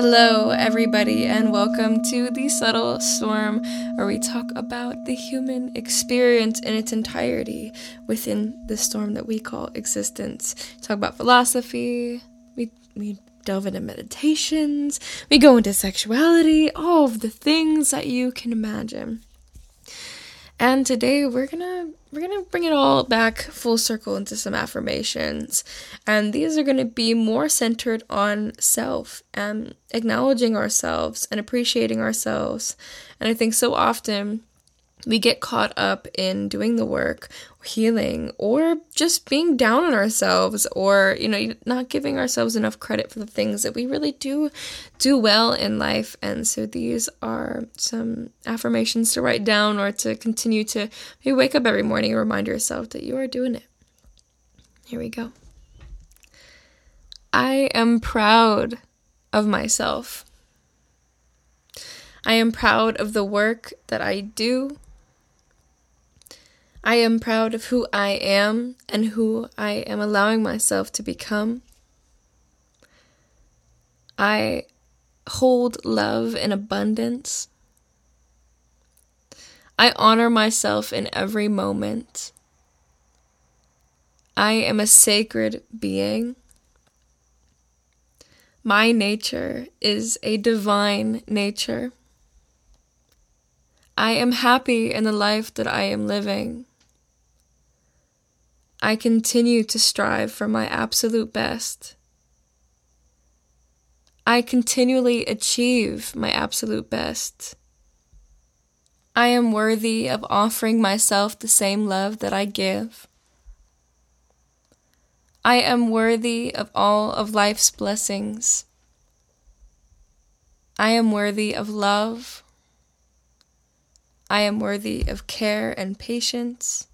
Hello, everybody, and welcome to The Subtle Storm, where we talk about the human experience in its entirety within the storm that we call existence. We talk about philosophy, we, we delve into meditations, we go into sexuality, all of the things that you can imagine. And today we're gonna we're gonna bring it all back full circle into some affirmations. And these are gonna be more centered on self and acknowledging ourselves and appreciating ourselves. And I think so often we get caught up in doing the work, healing, or just being down on ourselves, or you know, not giving ourselves enough credit for the things that we really do do well in life. And so these are some affirmations to write down or to continue to maybe wake up every morning and remind yourself that you are doing it. Here we go. I am proud of myself. I am proud of the work that I do I am proud of who I am and who I am allowing myself to become. I hold love in abundance. I honor myself in every moment. I am a sacred being. My nature is a divine nature. I am happy in the life that I am living. I continue to strive for my absolute best. I continually achieve my absolute best. I am worthy of offering myself the same love that I give. I am worthy of all of life's blessings. I am worthy of love. I am worthy of care and patience.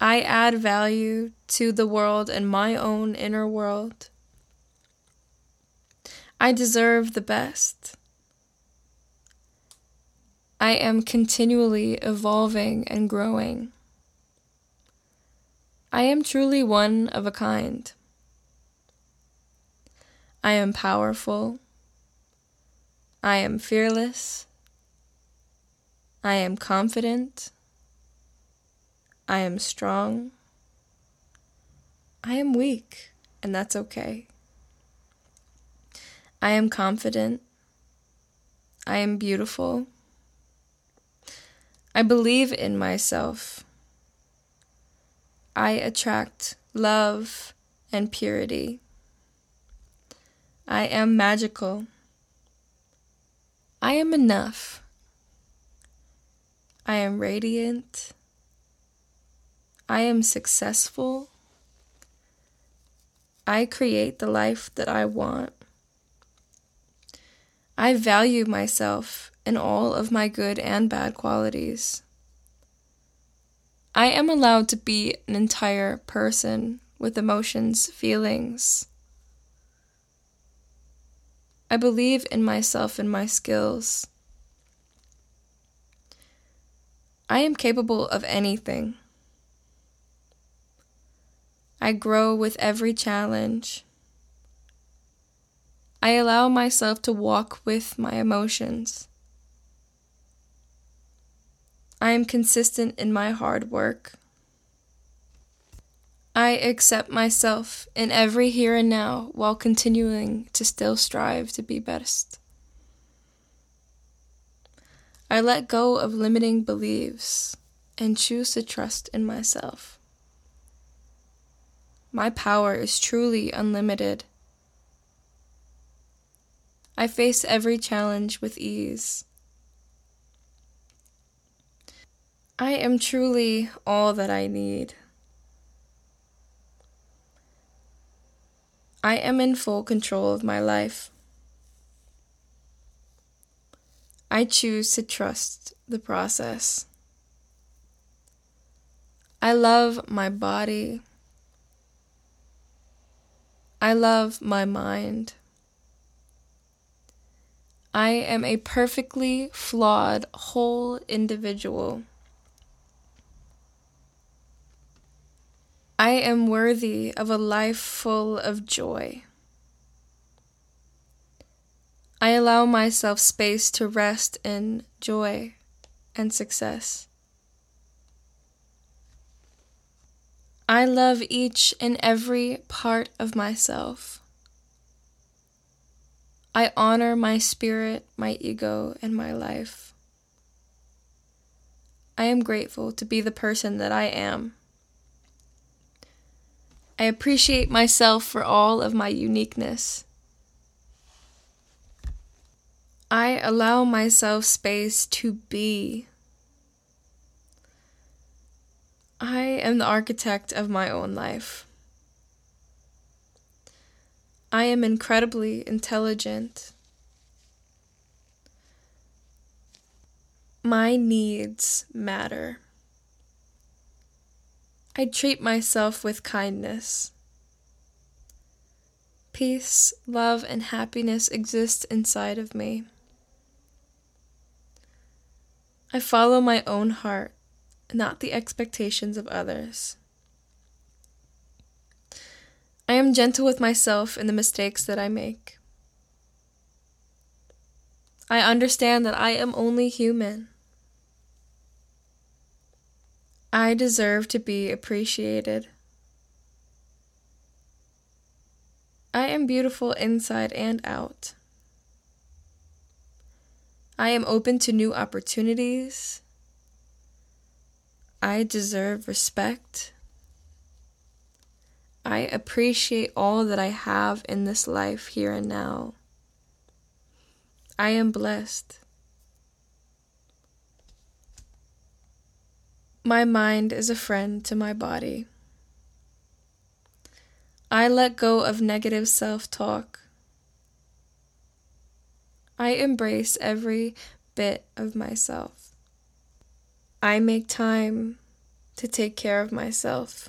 I add value to the world and my own inner world. I deserve the best. I am continually evolving and growing. I am truly one of a kind. I am powerful. I am fearless. I am confident. I am strong. I am weak, and that's okay. I am confident. I am beautiful. I believe in myself. I attract love and purity. I am magical. I am enough. I am radiant. I am successful. I create the life that I want. I value myself in all of my good and bad qualities. I am allowed to be an entire person with emotions, feelings. I believe in myself and my skills. I am capable of anything. I grow with every challenge. I allow myself to walk with my emotions. I am consistent in my hard work. I accept myself in every here and now while continuing to still strive to be best. I let go of limiting beliefs and choose to trust in myself. My power is truly unlimited. I face every challenge with ease. I am truly all that I need. I am in full control of my life. I choose to trust the process. I love my body. I love my mind. I am a perfectly flawed, whole individual. I am worthy of a life full of joy. I allow myself space to rest in joy and success. I love each and every part of myself. I honor my spirit, my ego, and my life. I am grateful to be the person that I am. I appreciate myself for all of my uniqueness. I allow myself space to be. I am the architect of my own life. I am incredibly intelligent. My needs matter. I treat myself with kindness. Peace, love, and happiness exist inside of me. I follow my own heart, not the expectations of others. I am gentle with myself in the mistakes that I make. I understand that I am only human. I deserve to be appreciated. I am beautiful inside and out. I am open to new opportunities. I deserve respect. I appreciate all that I have in this life here and now. I am blessed. My mind is a friend to my body. I let go of negative self talk. I embrace every bit of myself. I make time to take care of myself.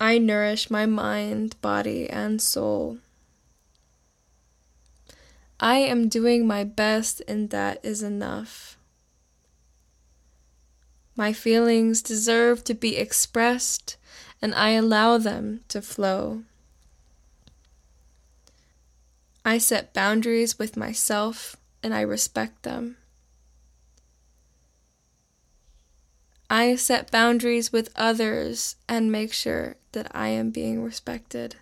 I nourish my mind, body, and soul. I am doing my best, and that is enough. My feelings deserve to be expressed, and I allow them to flow. I set boundaries with myself, and I respect them. I set boundaries with others and make sure that I am being respected.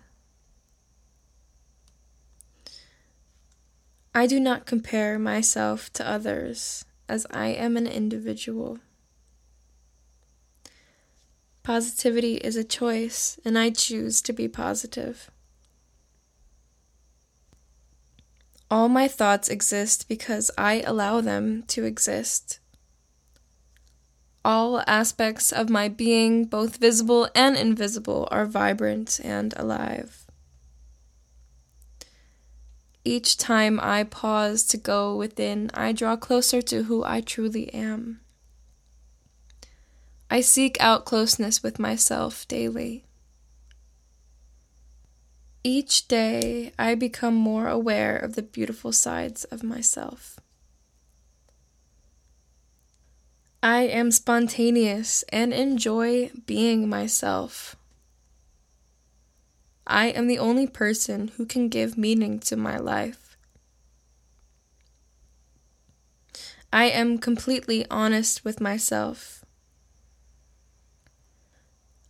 I do not compare myself to others as I am an individual. Positivity is a choice, and I choose to be positive. All my thoughts exist because I allow them to exist. All aspects of my being, both visible and invisible, are vibrant and alive. Each time I pause to go within, I draw closer to who I truly am. I seek out closeness with myself daily. Each day, I become more aware of the beautiful sides of myself. I am spontaneous and enjoy being myself. I am the only person who can give meaning to my life. I am completely honest with myself.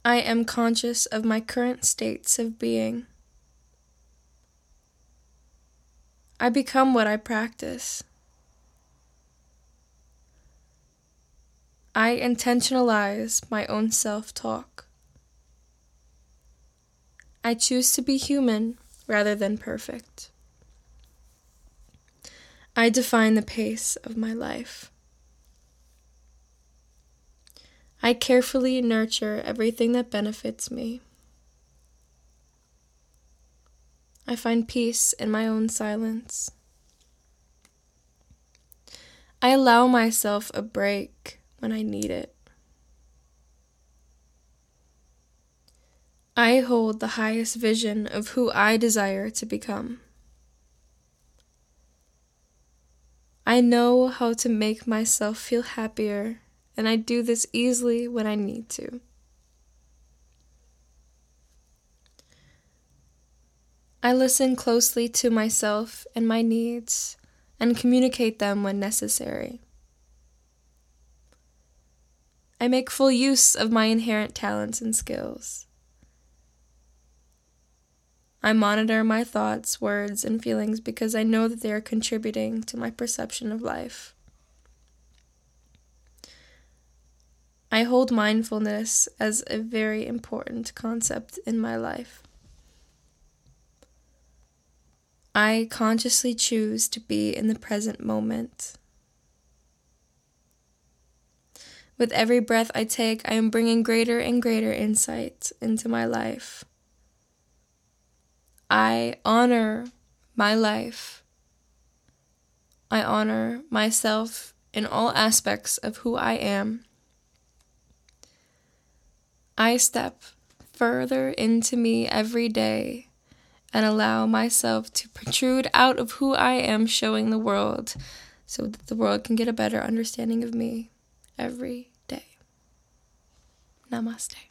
I am conscious of my current states of being. I become what I practice. I intentionalize my own self talk. I choose to be human rather than perfect. I define the pace of my life. I carefully nurture everything that benefits me. I find peace in my own silence. I allow myself a break when I need it. I hold the highest vision of who I desire to become. I know how to make myself feel happier, and I do this easily when I need to. I listen closely to myself and my needs and communicate them when necessary. I make full use of my inherent talents and skills. I monitor my thoughts, words, and feelings because I know that they are contributing to my perception of life. I hold mindfulness as a very important concept in my life. I consciously choose to be in the present moment. With every breath I take, I am bringing greater and greater insight into my life. I honor my life. I honor myself in all aspects of who I am. I step further into me every day and allow myself to protrude out of who I am, showing the world so that the world can get a better understanding of me every. Namaste.